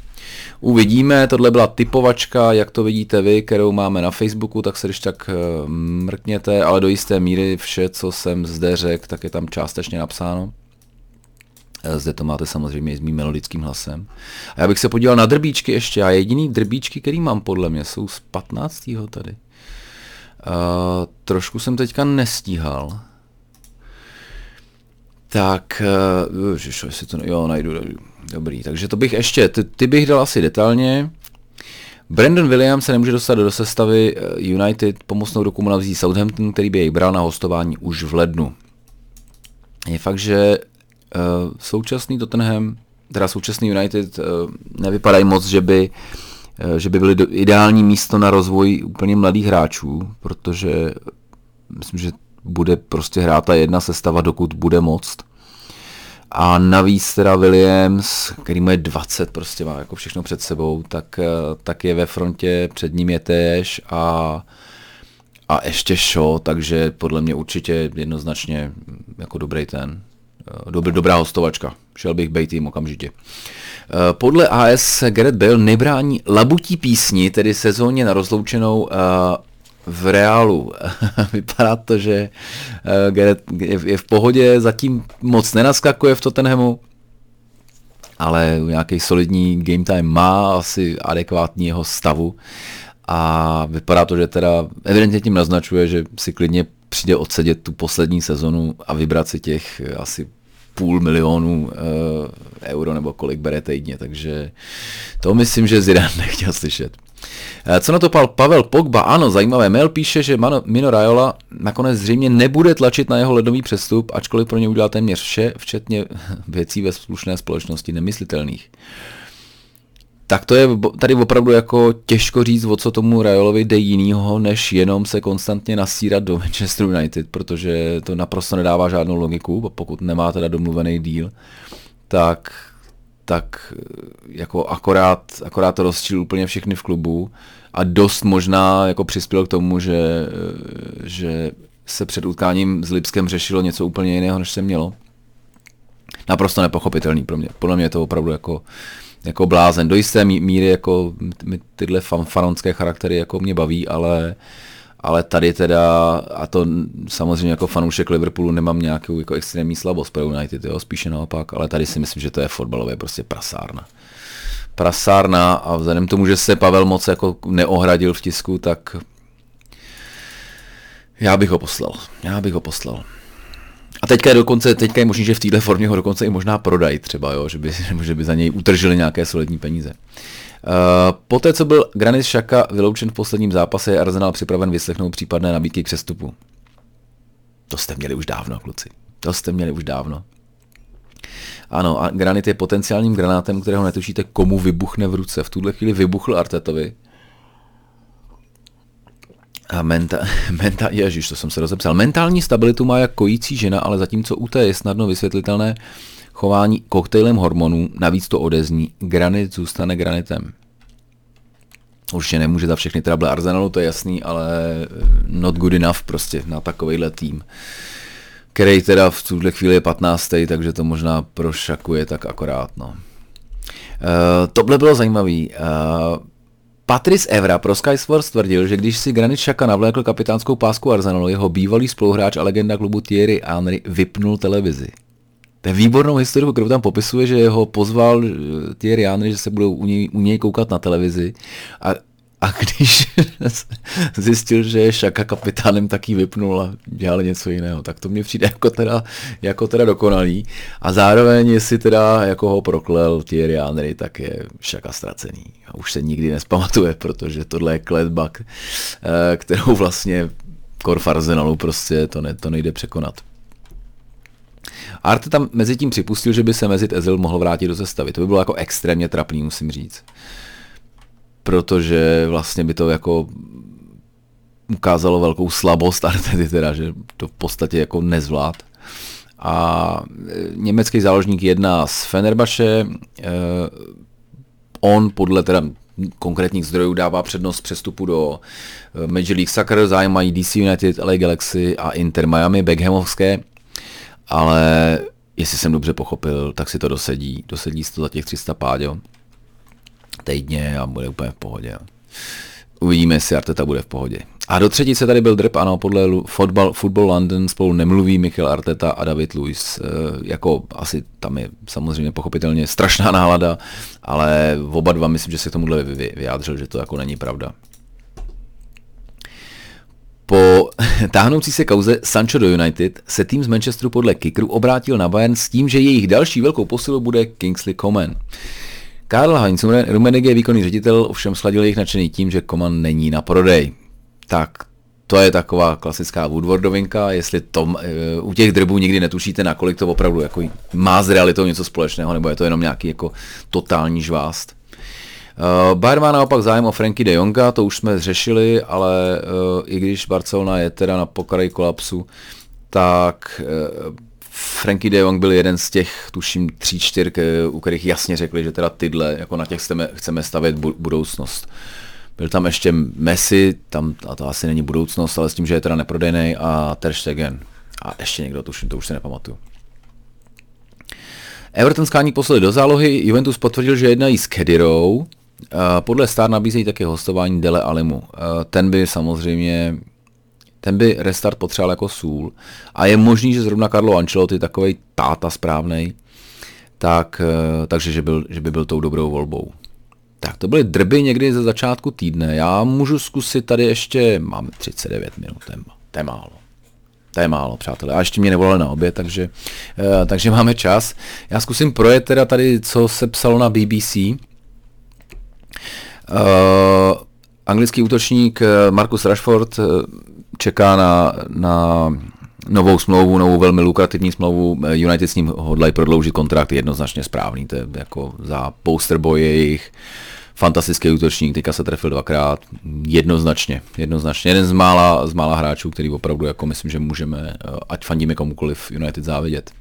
Uvidíme, tohle byla typovačka, jak to vidíte vy, kterou máme na Facebooku, tak se když tak eh, mrkněte, ale do jisté míry vše, co jsem zde řekl, tak je tam částečně napsáno. Eh, zde to máte samozřejmě s mým melodickým hlasem. A já bych se podíval na drbíčky ještě. A jediný drbíčky, který mám podle mě, jsou z 15. tady. Uh, trošku jsem teďka nestíhal. Tak, uh, ježiš, jestli to, jo, najdu, dobrý. Takže to bych ještě, ty, ty bych dal asi detailně. Brandon Williams se nemůže dostat do sestavy United, pomocnou ruku mu navzí Southampton, který by jej bral na hostování už v lednu. Je fakt, že Uh, současný Tottenham, teda současný United, uh, nevypadají moc, že by, uh, že by byly do, ideální místo na rozvoj úplně mladých hráčů, protože myslím, že bude prostě hrát ta jedna sestava, dokud bude moct. A navíc teda Williams, který mu je 20, prostě má jako všechno před sebou, tak, tak je ve frontě, před ním je též a, a ještě show, takže podle mě určitě jednoznačně jako dobrý ten, Eh, Dobr, dobrá hostovačka. Šel bych bejt jim okamžitě. Eh, podle AS Gareth Bale nebrání labutí písni, tedy sezóně na rozloučenou eh, v reálu. [LAUGHS] Vypadá to, že Gareth je v pohodě, zatím moc nenaskakuje v Tottenhamu, ale nějaký solidní game time má, asi adekvátní jeho stavu. A vypadá to, že teda evidentně tím naznačuje, že si klidně přijde odsedět tu poslední sezonu a vybrat si těch asi půl milionu euro nebo kolik bere týdně, takže to myslím, že Zidane [LAUGHS] nechtěl slyšet. Eh, co na to pal Pavel Pogba? Ano, zajímavé. Mail píše, že Mino Raiola nakonec zřejmě nebude tlačit na jeho ledový přestup, ačkoliv pro ně udělal téměř vše, včetně [LAUGHS] věcí ve slušné společnosti nemyslitelných. Tak to je tady opravdu jako těžko říct, o co tomu Rajolovi jde jinýho, než jenom se konstantně nasírat do Manchester United, protože to naprosto nedává žádnou logiku, pokud nemá teda domluvený díl, tak tak eh, jako akorát, akorát to rozčil úplně všechny v klubu a dost možná jako přispěl k tomu, že, eh, že se před utkáním s Lipskem řešilo něco úplně jiného, než se mělo. Naprosto nepochopitelný pro mě. Podle mě je to opravdu jako, jako blázen. Do jisté míry jako my tyhle fanonské charaktery jako mě baví, ale uh, ale tady teda, a to samozřejmě jako fanoušek Liverpoolu nemám nějakou jako extrémní slabost pro United, jo, spíše naopak, ale tady si myslím, že to je fotbalové prostě prasárna. Prasárna a vzhledem tomu, že se Pavel moc jako neohradil v tisku, tak já bych ho poslal. Já bych ho poslal. A teďka je dokonce, teďka je možný, že v této formě ho dokonce i možná prodají třeba, jo, že, by, [LAUGHS] že by za něj utržili nějaké solidní peníze. Uh, poté, co byl Granit Šaka vyloučen v posledním zápase, je Arsenal připraven vyslechnout případné nabídky k přestupu. To jste měli už dávno, kluci. To jste měli už dávno. Ano, a Granit je potenciálním granátem, kterého netušíte, komu vybuchne v ruce. V tuhle chvíli vybuchl Artetovi. A menta, [LAUGHS] menta, ježiš, to jsem se rozepsal. Mentální stabilitu má jak kojící žena, ale zatímco u té je snadno vysvětlitelné, chování koktejlem hormonů, navíc to odezní, granit zůstane granitem. Určitě nemůže za všechny trable Arsenalu, to je jasný, ale eh, not good enough prostě na takovýhle tým. Který teda v tuhle chvíli je 15. takže to možná prošakuje tak akorát. No. Uh, tohle bylo zajímavý. Uh, Patrice Evra pro Sky Sports tvrdil, že když si Granit Xhaka navlékl kapitánskou pásku Arsenalu, jeho bývalý spoluhráč a legenda klubu Thierry Henry vypnul televizi. Je výbornou historii, kterou tam popisuje, že ho pozval eh, Thierry Henry, že se budou u něj, u něj koukat na televizi a a když [LAUGHS] zjistil, že je Šaka kapitánem, tak ji vypnul a dělal něco jiného. Tak to mě přijde jako teda, jako teda dokonalý. A zároveň, jestli teda jako ho proklel Thierry Henry, tak je Šaka ztracený. A už se nikdy nespamatuje, protože tohle je kletba, eh, kterou vlastně kor Arsenalu prostě to, ne, to nejde překonat. Arte tam mezi tím připustil, že by se Mezit Ezil mohl vrátit do sestavy. To by bylo jako extrémně trapný, musím říct. Protože vlastně by to jako ukázalo velkou slabost Artety teda, že to v podstatě jako nezvlád. A e, německý záložník jedná s Fenerbaše, eh, on podle teda konkrétních zdrojů dává přednost přestupu do e, Major League Soccer, zájem DC United, LA Galaxy a Inter Miami, Beckhamovské ale jestli jsem dobře pochopil, tak si to dosedí, dosedí si to za těch 300 páďo týdně a bude úplně v pohodě. Uvidíme, jestli Arteta bude v pohodě. A do třetice tady byl drp, ano, podle Football, Football London spolu nemluví Michal Arteta a David Luiz. E, jako asi tam je samozřejmě pochopitelně strašná nálada, ale oba dva myslím, že se k tomuhle vyjádřil, že to jako není pravda. Po [LAUGHS] táhnoucí se kauze Sancho do United se tým z Manchesteru podle Kikru obrátil na Bayern s tím, že jejich další velkou posilou bude Kingsley Coman. Karl Heinz Rummenigge, výkonný ředitel, ovšem sladil jejich nadšený tím, že Coman není na prodej. Tak to je taková klasická Woodwardovinka, jestli to, eh, u těch drbů nikdy netušíte, nakolik to opravdu jako má s realitou něco společného, nebo je to jenom nějaký jako totální žvást. Uh, Bayern má naopak zájem o Franky de Jonga, to už jsme řešili, ale uh, i když Barcelona je teda na pokraji kolapsu, tak uh, Franky de Jong byl jeden z těch, tuším, tří, čtyř, u kterých jasně řekli, že teda tyhle, jako na těch chceme, chceme stavět budoucnost. Byl tam ještě Messi, tam a to asi není budoucnost, ale s tím, že je teda neprodejný a Ter Stegen. A ještě někdo, tuším, to už se nepamatuju. Everton skání poslali do zálohy, Juventus potvrdil, že jednají s Kedirou, podle Star nabízejí také hostování Dele Alimu. Ten by samozřejmě ten by restart potřeboval jako sůl. A je možný, že zrovna Carlo Ancelotti, takový táta správný, tak, e, takže že, byl, že by byl tou dobrou volbou. Tak to byly drby někdy ze začátku týdne. Já můžu zkusit tady ještě, máme 39 minut, to je málo. To je málo, přátelé. A ještě mě nevolali na oběd, takže, takže máme čas. Já zkusím projet teda tady, co se psalo na BBC. Uh, anglický útočník Marcus Rashford čeká na, na novou smlouvu, novou velmi lukrativní smlouvu. United s ním hodlají prodloužit kontrakt, jednoznačně správný, to je jako za poster boy jejich fantastický útočník, teďka se trefil dvakrát, jednoznačně, jednoznačně. Jeden z mála, z mála hráčů, který opravdu jako myslím, že můžeme, eh, ať fandíme komukoliv United závidět.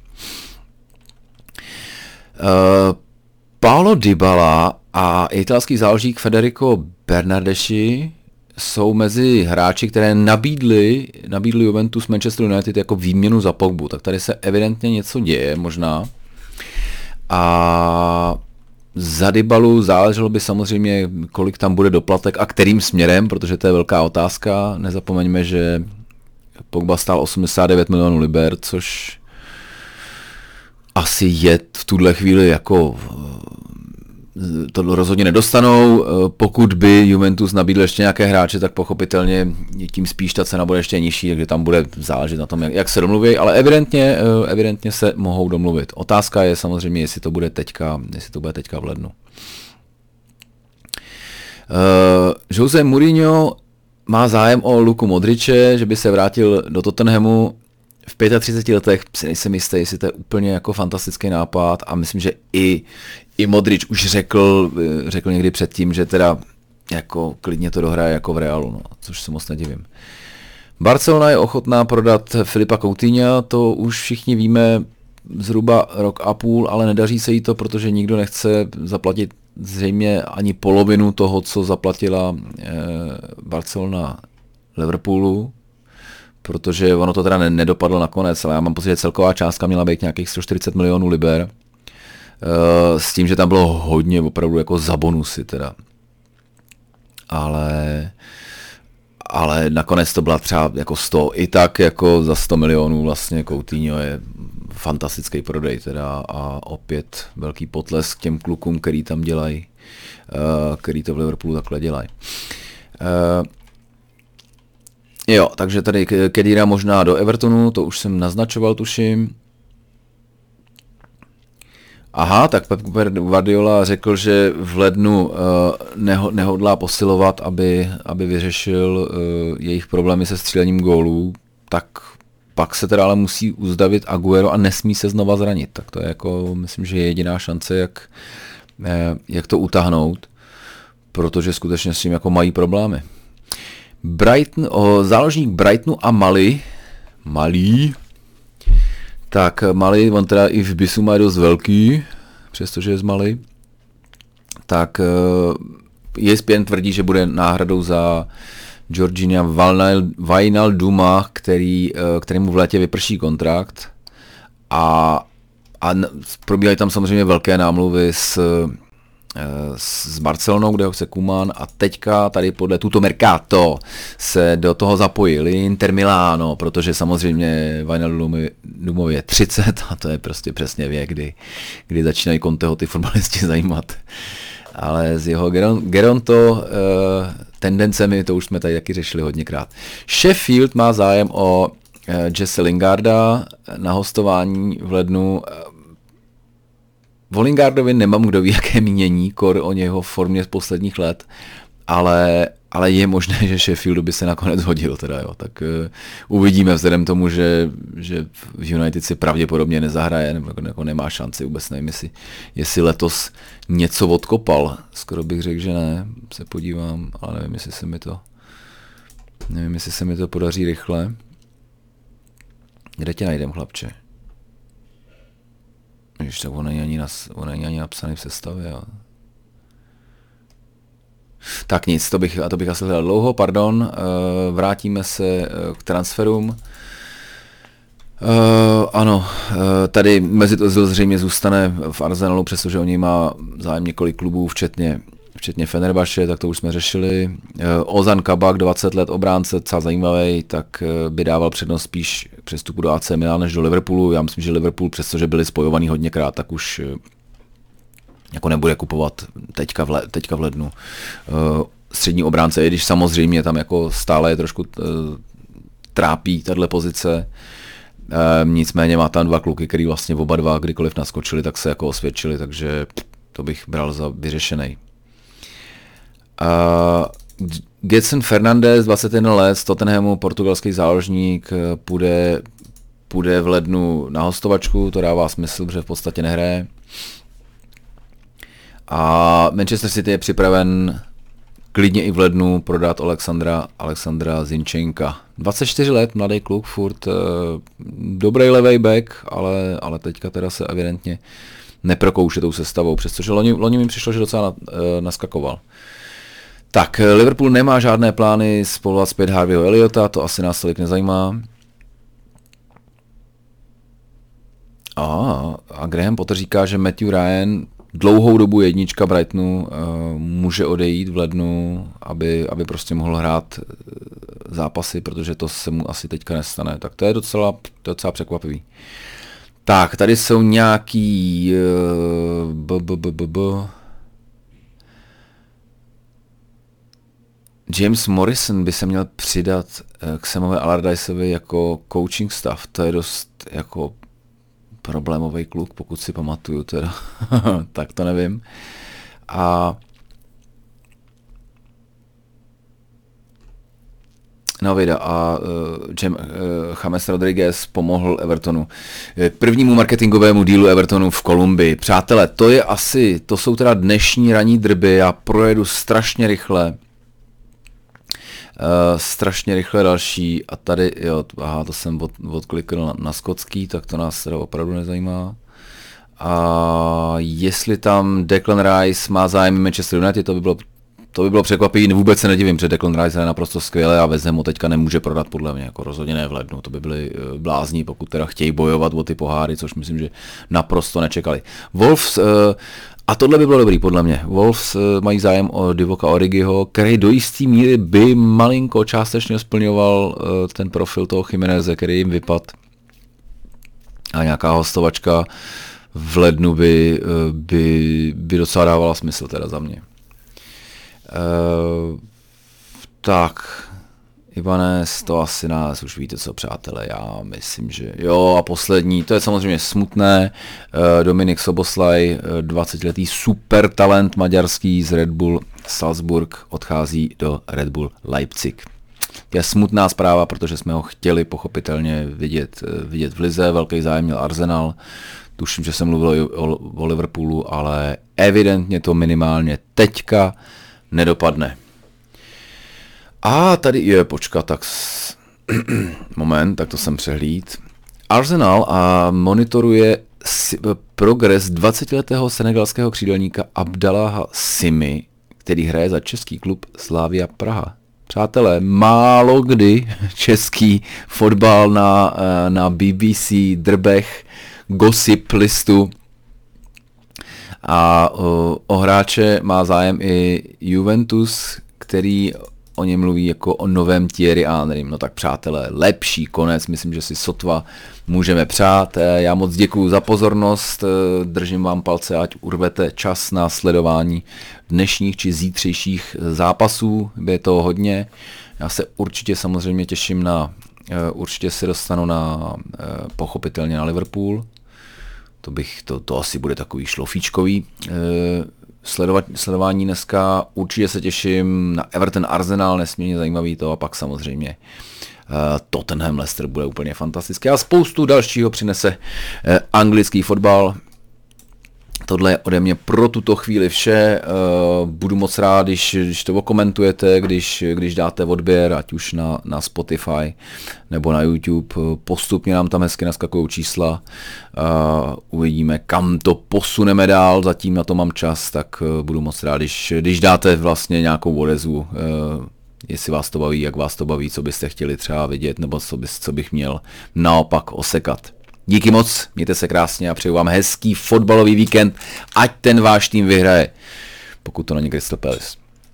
Uh, Paolo Dybala a italský záložník Federico Bernardeschi jsou mezi hráči, které nabídli, nabídli Juventus Manchester United jako výměnu za Pogbu, tak tady se evidentně něco děje možná. A za Dybalu záleželo by samozřejmě, kolik tam bude doplatek a kterým směrem, protože to je velká otázka. Nezapomeňme, že Pogba stál 89 milionů liber, což asi je v tuhle chvíli jako to rozhodně nedostanou. Eh, pokud by Juventus nabídl ještě nějaké hráče, tak pochopitelně tím spíš ta cena bude ještě nižší, takže tam bude záležet na tom, jak, jak se domluví, ale evidentně, eh, evidentně se mohou domluvit. Otázka je samozřejmě, jestli to bude teďka, jestli to bude teďka v lednu. Uh, Jose Mourinho má zájem o Luku Modriče, že by se vrátil do Tottenhamu v 35 letech si nejsem jistý, jestli to je úplně jako fantastický nápad a myslím, že i, i Modrič už řekl, řekl někdy předtím, že teda jako klidně to dohraje jako v Realu, no, což se moc nedivím. Barcelona je ochotná prodat Filipa Coutinho, to už všichni víme zhruba rok a půl, ale nedaří se jí to, protože nikdo nechce zaplatit zřejmě ani polovinu toho, co zaplatila eh, Barcelona Liverpoolu, protože ono to teda nedopadlo nakonec, ale já mám pocit, že celková částka měla být nějakých 140 milionů liber, eh, s tím, že tam bylo hodně opravdu jako za bonusy teda. Ale ale nakonec to byla třeba jako 100, i tak jako za 100 milionů vlastně Coutinho je fantastický prodej teda a opět velký potlesk těm klukům, který tam dělají, eh, který to v Liverpoolu takhle dělají. Jo, takže tady Kedira možná do Evertonu, to už jsem naznačoval, tuším. Aha, tak Pep Guardiola řekl, že v lednu uh, neho, nehodlá posilovat, aby, aby vyřešil uh, jejich problémy se střílením gólů, tak pak se teda ale musí uzdavit Aguero a nesmí se znova zranit. Tak to je jako, myslím, že je jediná šance, jak, eh, jak to utáhnout, protože skutečně s tím jako mají problémy. Brighton, o, záložník Brightonu a Mali, Malý, tak Mali, on teda i v Bisu má dost velký, přestože je z Mali, tak ESPN e tvrdí, že bude náhradou za Georgina Duma, který, e, kterému v létě vyprší kontrakt. A, a probíhají tam samozřejmě velké námluvy s s Barcelonou, kde ho chce Kuman a teďka tady podle tuto Mercato se do toho zapojili Inter Milano, protože samozřejmě Wijnaldum je 30 a to je prostě přesně věk, kdy, kdy začínají Conteho ty fotbalisti [LAUGHS] zajímat. Ale z jeho Geronto uh, tendencemi, to už jsme tady taky řešili hodněkrát. Sheffield má zájem o uh, Jesse Lingarda na hostování v lednu. Volingardovi nemám kdo ví, jaké mínění, kor o něho formě z posledních let, ale, ale je možné, že Sheffieldu by se nakonec hodil, teda jo. tak uh, uvidíme vzhledem tomu, že, že v United si pravděpodobně nezahraje, nebo jako nemá šanci, vůbec nevím, jestli, jestli letos něco odkopal, skoro bych řekl, že ne, se podívám, ale nevím, jestli se mi to nevím, jestli se mi to podaří rychle. Kde tě najdem, chlapče? Když tak on není ani, nas, on není ani napsaný v sestavě. Jo. Tak nic, to bych, a to bych asi hledal dlouho, pardon. Uh, vrátíme se uh, k transferům. Uh, ano, uh, tady mezi to zřejmě zůstane v Arsenalu, přestože o něj má zájem několik klubů, včetně včetně Fenerbaše, tak to už jsme řešili. Eh, Ozan Kabak, 20 let obránce, docela zajímavý, tak eh, by dával přednost spíš přestupu do AC Milan než do Liverpoolu. Já myslím, že Liverpool, přestože byli spojovaný hodněkrát, tak už eh, jako nebude kupovat teďka v, le, teďka v lednu. Střední obránce, i když samozřejmě tam jako stále je trošku trápí tahle pozice. Nicméně má tam dva kluky, který vlastně oba dva kdykoliv naskočili, tak se jako osvědčili, takže to bych bral za vyřešený. Uh, Getson Fernandez, 21 let, z Tottenhamu, portugalský záložník, půjde, půjde v lednu na hostovačku, to dává smysl, protože v podstatě nehraje. A Manchester City je připraven klidně i v lednu prodat Alexandra, Alexandra Zinčenka. 24 let, mladý kluk, furt uh, dobrý levý back, ale, ale teďka teda se evidentně neprokouše tou sestavou, přestože loni, loni mi přišlo, že docela uh, naskakoval. Tak, Liverpool nemá žádné plány spolovat zpět Harveyho Eliota, to asi nás tolik nezajímá. A, a Graham Potter říká, že Matthew Ryan dlouhou dobu jednička Brightonu uh, může odejít v lednu, aby, aby prostě mohl hrát eh, zápasy, protože to se mu asi teďka nestane. Tak to je docela, to je docela překvapivý. Tak, tady jsou nějaký uh, b, b, b, b, b. James Morrison by se měl přidat k Samovi Allardyceovi jako coaching staff. To je dost jako problémový kluk, pokud si pamatuju teda, [LAUGHS] tak to nevím. A No vida a uh, Jam, uh, James Rodriguez pomohl Evertonu. Prvnímu marketingovému dílu Evertonu v Kolumbii. Přátelé, to je asi, to jsou teda dnešní ranní drby, já projedu strašně rychle. Uh, strašně rychle další a tady, jo, aha, to jsem od, odklikl na, na skotský, tak to nás teda opravdu nezajímá. A jestli tam Declan Rice má zájem Manchester United, to by bylo to by bylo překvapivé, vůbec se nedivím, že Declan Rice je naprosto skvělé a Vezem ho teďka nemůže prodat podle mě, jako rozhodně ne v lednu, to by byli eh, blázní, pokud teda chtějí bojovat o ty poháry, což myslím, že naprosto nečekali. Wolves uh, a tohle by bylo dobrý, podle mě. Wolves eh, mají zájem o Divoka Origiho, který do jisté míry by malinko částečně splňoval eh, ten profil toho Chimeneze, který jim vypad. A nějaká hostovačka v lednu by, eh, by, by docela dávala smysl teda za mě. Uh, tak, Ibanez, to asi nás už víte co, přátelé, já myslím, že jo. A poslední, to je samozřejmě smutné, eh, Dominik Soboslaj, 20-letý eh, super talent maďarský z Red Bull Salzburg, odchází do Red Bull Leipzig. Je smutná zpráva, protože jsme ho chtěli pochopitelně vidět, eh, vidět v Lize, velký zájem měl Arsenal, tuším, že jsem mluvil o, o Liverpoolu, ale evidentně to minimálně teďka nedopadne. A tady je, počkat, tak [CLEARS THROAT] moment, tak to jsem přehlíd. Arsenal a monitoruje progres 20-letého senegalského křídelníka Abdallaha Simi, který hraje za český klub Slavia Praha. Přátelé, málo kdy [LAUGHS] český fotbal na, eh, na BBC drbech gossip listu a o, o hráče má zájem i Juventus, který o něm mluví jako o novém Thierry Henrym. No tak přátelé, lepší konec, myslím, že si sotva můžeme přát. Eh, já moc děkuji za pozornost, eh, držím vám palce, ať urvete čas na sledování dnešních či zítřejších zápasů, je to hodně. Já se určitě samozřejmě těším na, eh, určitě se dostanu na, pochopitelně na Liverpool, to bych, to, to asi bude takový šlofíčkový sledovat, sledování dneska. Určitě se těším na Everton Arsenal, nesmírně zajímavý to a pak samozřejmě uh, Tottenham Leicester bude úplně fantastický a spoustu dalšího přinese uh, anglický fotbal. Tohle je ode mě pro tuto chvíli vše. Eh, budu moc rád, když, když to okomentujete, když, když dáte odběr, ať už na, na Spotify nebo na YouTube. Postupně nám tam hezky naskakují čísla. Uvidíme, kam to posuneme dál. Zatím na to mám čas, tak eh, budu moc rád, když, když dáte vlastně nějakou odezvu eh, jestli vás to baví, jak vás to baví, co byste chtěli třeba vidět, nebo co, by, co bych měl naopak osekat. Díky moc, mějte se krásně a přeju vám hezký fotbalový víkend, ať ten váš tým vyhraje, pokud to není Crystal Palace.